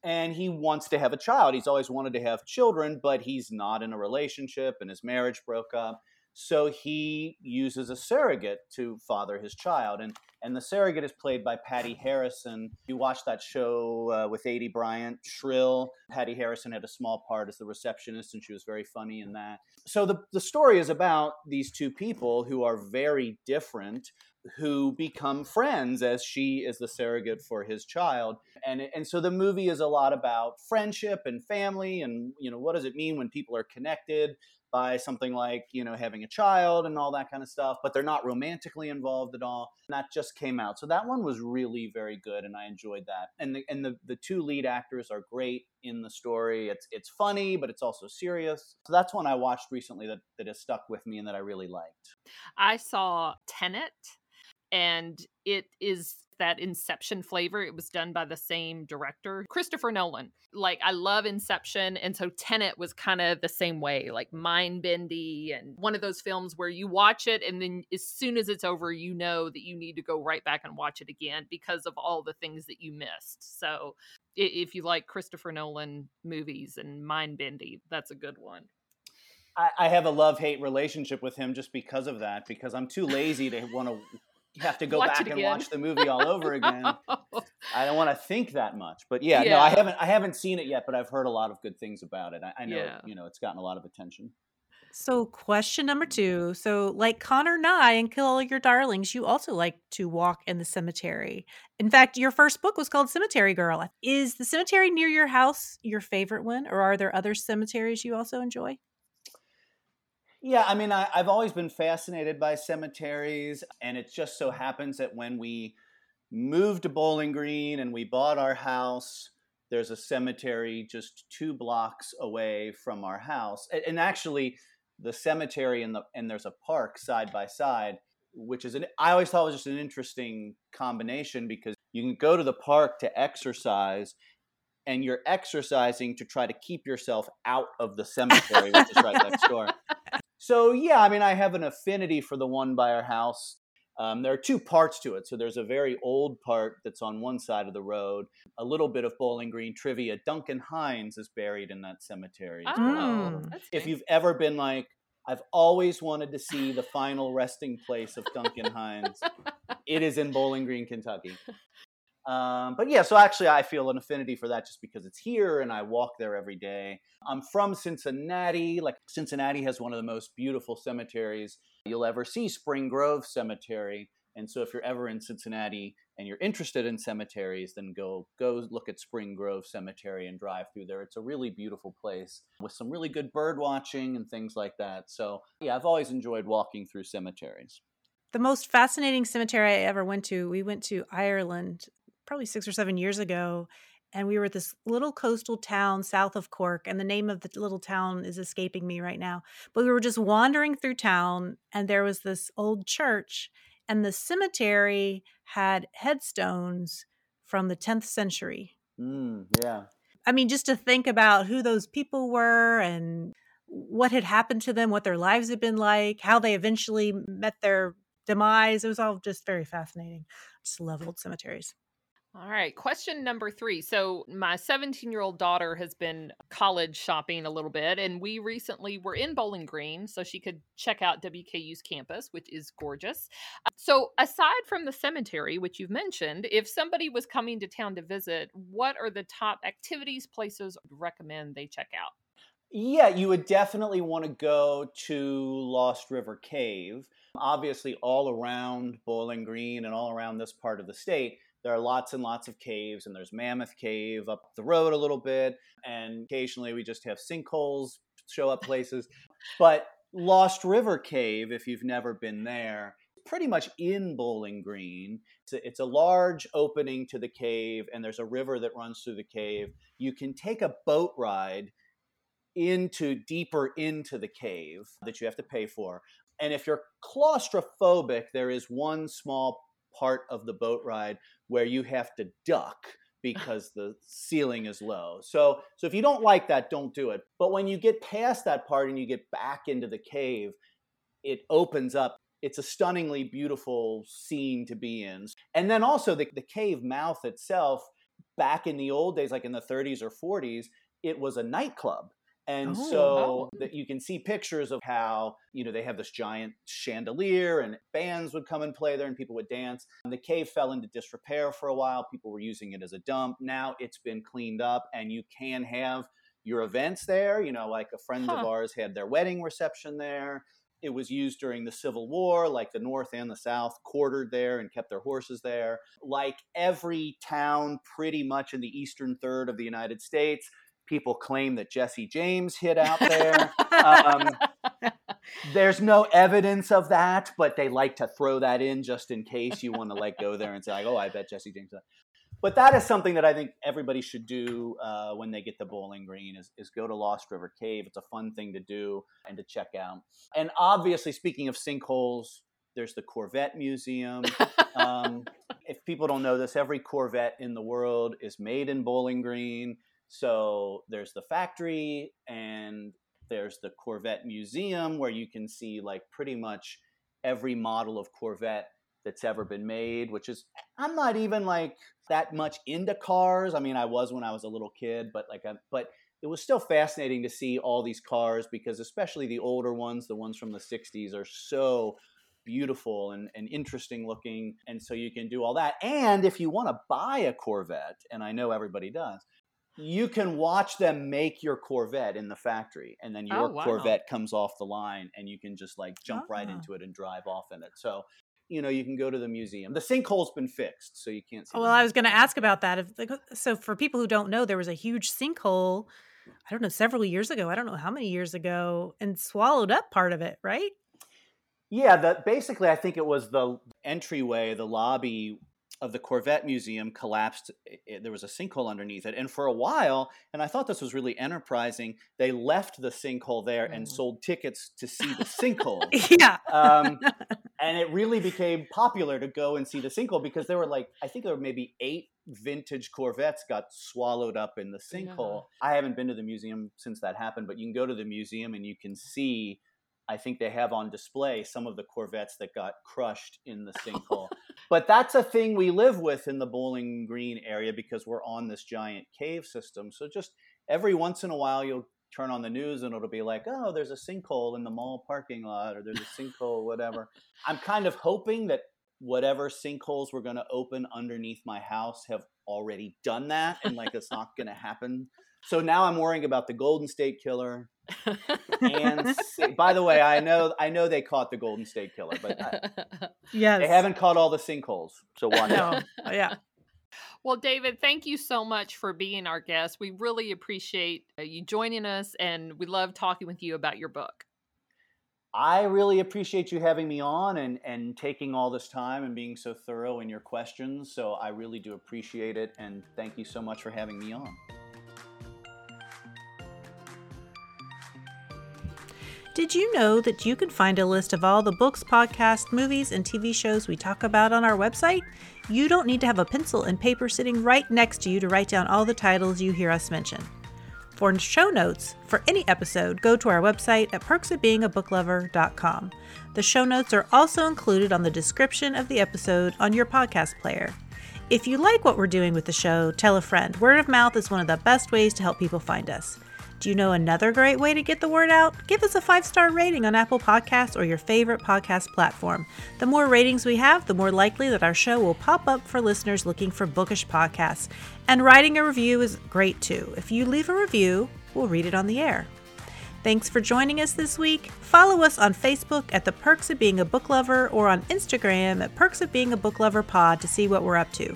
and he wants to have a child. He's always wanted to have children, but he's not in a relationship and his marriage broke up. So he uses a surrogate to father his child. And, and the surrogate is played by Patti Harrison. You watched that show uh, with Aidy Bryant, Shrill. Patti Harrison had a small part as the receptionist, and she was very funny in that. So the, the story is about these two people who are very different, who become friends as she is the surrogate for his child and and so the movie is a lot about friendship and family and you know what does it mean when people are connected by something like you know having a child and all that kind of stuff but they're not romantically involved at all and that just came out. So that one was really very good and i enjoyed that. And the, and the, the two lead actors are great in the story. It's it's funny but it's also serious. So that's one i watched recently that, that has stuck with me and that i really liked. I saw tenet and it is that Inception flavor. It was done by the same director, Christopher Nolan. Like, I love Inception. And so Tenet was kind of the same way, like mind bendy and one of those films where you watch it and then as soon as it's over, you know that you need to go right back and watch it again because of all the things that you missed. So if you like Christopher Nolan movies and mind bendy, that's a good one. I, have a love hate relationship with him just because of that, because I'm too lazy to want to have to go watch back and watch the movie all over again. I don't want to think that much, but yeah, yeah, no, I haven't. I haven't seen it yet, but I've heard a lot of good things about it. I, I know, yeah. you know, it's gotten a lot of attention. So, question number two. So, like Connor Nye and Kill All Your Darlings, you also like to walk in the cemetery. In fact, your first book was called Cemetery Girl. Is the cemetery near your house your favorite one, or are there other cemeteries you also enjoy? Yeah, I mean, I, have always been fascinated by cemeteries, and it just so happens that when we moved to Bowling Green and we bought our house, there's a cemetery just two blocks away from our house, and, and actually, the cemetery and the and there's a park side by side, which is an I always thought was just an interesting combination because you can go to the park to exercise and you're exercising to try to keep yourself out of the cemetery, which is right next door. So yeah, I mean, I have an affinity for the one by our house. Um, there are two parts to it. So there's a very old part that's on one side of the road. A little bit of Bowling Green trivia. Duncan Hines is buried in that cemetery. Oh, well. if you've ever been like, I've always wanted to see the final resting place of Duncan Hines. it is in Bowling Green, Kentucky. Um, but yeah, so actually, I feel an affinity for that just because it's here and I walk there every day. I'm from Cincinnati. Like, Cincinnati has one of the most beautiful cemeteries you'll ever see, Spring Grove Cemetery. And so, if you're ever in Cincinnati and you're interested in cemeteries, then go go look at Spring Grove Cemetery and drive through there. It's a really beautiful place with some really good bird watching and things like that. So, yeah, I've always enjoyed walking through cemeteries. The most fascinating cemetery I ever went to, we went to Ireland probably six or seven years ago. And we were at this little coastal town south of Cork, and the name of the little town is escaping me right now. But we were just wandering through town, and there was this old church, and the cemetery had headstones from the 10th century. Mm, yeah. I mean, just to think about who those people were and what had happened to them, what their lives had been like, how they eventually met their demise. It was all just very fascinating. Just love old cemeteries. All right. Question number three. So, my 17 year old daughter has been college shopping a little bit, and we recently were in Bowling Green so she could check out WKU's campus, which is gorgeous. Uh, so, aside from the cemetery, which you've mentioned, if somebody was coming to town to visit, what are the top activities, places would recommend they check out? Yeah, you would definitely want to go to Lost River Cave. Obviously, all around Bowling Green and all around this part of the state, there are lots and lots of caves, and there's Mammoth Cave up the road a little bit, and occasionally we just have sinkholes show up places. but Lost River Cave, if you've never been there, pretty much in Bowling Green. It's a, it's a, large opening to the cave, and there's a river that runs through the cave. You can take a boat ride into deeper into the cave that you have to pay for. And if you're claustrophobic, there is one small part of the boat ride where you have to duck because the ceiling is low. So so if you don't like that, don't do it. But when you get past that part and you get back into the cave, it opens up. It's a stunningly beautiful scene to be in. And then also the, the cave mouth itself, back in the old days, like in the 30s or 40s, it was a nightclub. And oh, so wow. that you can see pictures of how, you know, they have this giant chandelier and bands would come and play there and people would dance. And the cave fell into disrepair for a while. People were using it as a dump. Now it's been cleaned up and you can have your events there. You know, like a friend huh. of ours had their wedding reception there. it was used during the Civil War, like the North and the South quartered there and kept their horses there. Like every town pretty much in the eastern third of the United States, people claim that Jesse James hid out there. um, there's no evidence of that, but they like to throw that in just in case you want to like go there and say, like, "Oh, I bet Jesse James." But that is something that I think everybody should do uh, when they get to Bowling Green is, is go to Lost River Cave. It's a fun thing to do and to check out. And obviously, speaking of sinkholes, there's the Corvette Museum. Um, if people don't know this, every Corvette in the world is made in Bowling Green. So there's the factory and there's the Corvette Museum where you can see like pretty much every model of Corvette that's ever been made, which is I'm not even like that much into cars. I mean, I was when I was a little kid, but like, I, but it was still fascinating to see all these cars because especially the older ones, the ones from the 60s are so beautiful and, and interesting looking. And so you can do all that. And if you want to buy a Corvette, and I know everybody does, you can watch them make your Corvette in the factory, and then your Oh, wow. Corvette comes off the line, and you can just like jump right Ah. into it and drive off in it. So, you know, you can go to the museum. The sinkhole's been fixed, so you can't see. Well, I was going to ask about that. If like, so, for people who don't know, there was a huge sinkhole. I don't know, several years ago. I don't know how many years ago, and swallowed up part of it, right? Yeah, the, basically, I think it was the entryway, the lobby of the Corvette Museum collapsed. I- I- there was a sinkhole underneath it. And for a while, and I thought this was really enterprising, they left the sinkhole there and Mm. sold tickets to see the sinkhole. yeah. um, and it really became popular to go and see the sinkhole because there were like I think there were maybe eight vintage Corvettes got swallowed up in the sinkhole. I haven't been to the museum since that happened, but you can go to the museum and you can see. I think they have on display some of the Corvettes that got crushed in the sinkhole. But that's a thing we live with in the Bowling Green area because we're on this giant cave system. So just every once in a while, you'll turn on the news and it'll be like, oh, there's a sinkhole in the mall parking lot, or there's a sinkhole, whatever. I'm kind of hoping that whatever sinkholes we're going to open underneath my house have already done that, and like it's not going to happen. So now I'm worrying about the Golden State Killer. And by the way, I know I know they caught the Golden State Killer, but I, Yes. they haven't caught all the sinkholes. So why not? No. Yeah. Well, David, thank you so much for being our guest. We really appreciate uh, you joining us, and we love talking with you about your book. I really appreciate you having me on and, and taking all this time and being so thorough in your questions. So I really do appreciate it. And thank you so much for having me on. Did you know that you can find a list of all the books, podcasts, movies, and TV shows we talk about on our website? You don't need to have a pencil and paper sitting right next to you to write down all the titles you hear us mention. For show notes for any episode, go to our website at perksofbeingabooklover.com. The show notes are also included on the description of the episode on your podcast player. If you like what we're doing with the show, tell a friend. Word of mouth is one of the best ways to help people find us. Do you know another great way to get the word out? Give us a five star rating on Apple Podcasts or your favorite podcast platform. The more ratings we have, the more likely that our show will pop up for listeners looking for bookish podcasts. And writing a review is great too. If you leave a review, we'll read it on the air. Thanks for joining us this week. Follow us on Facebook at The Perks of Being a Book Lover or on Instagram at Perks of Being a Book Lover Pod to see what we're up to.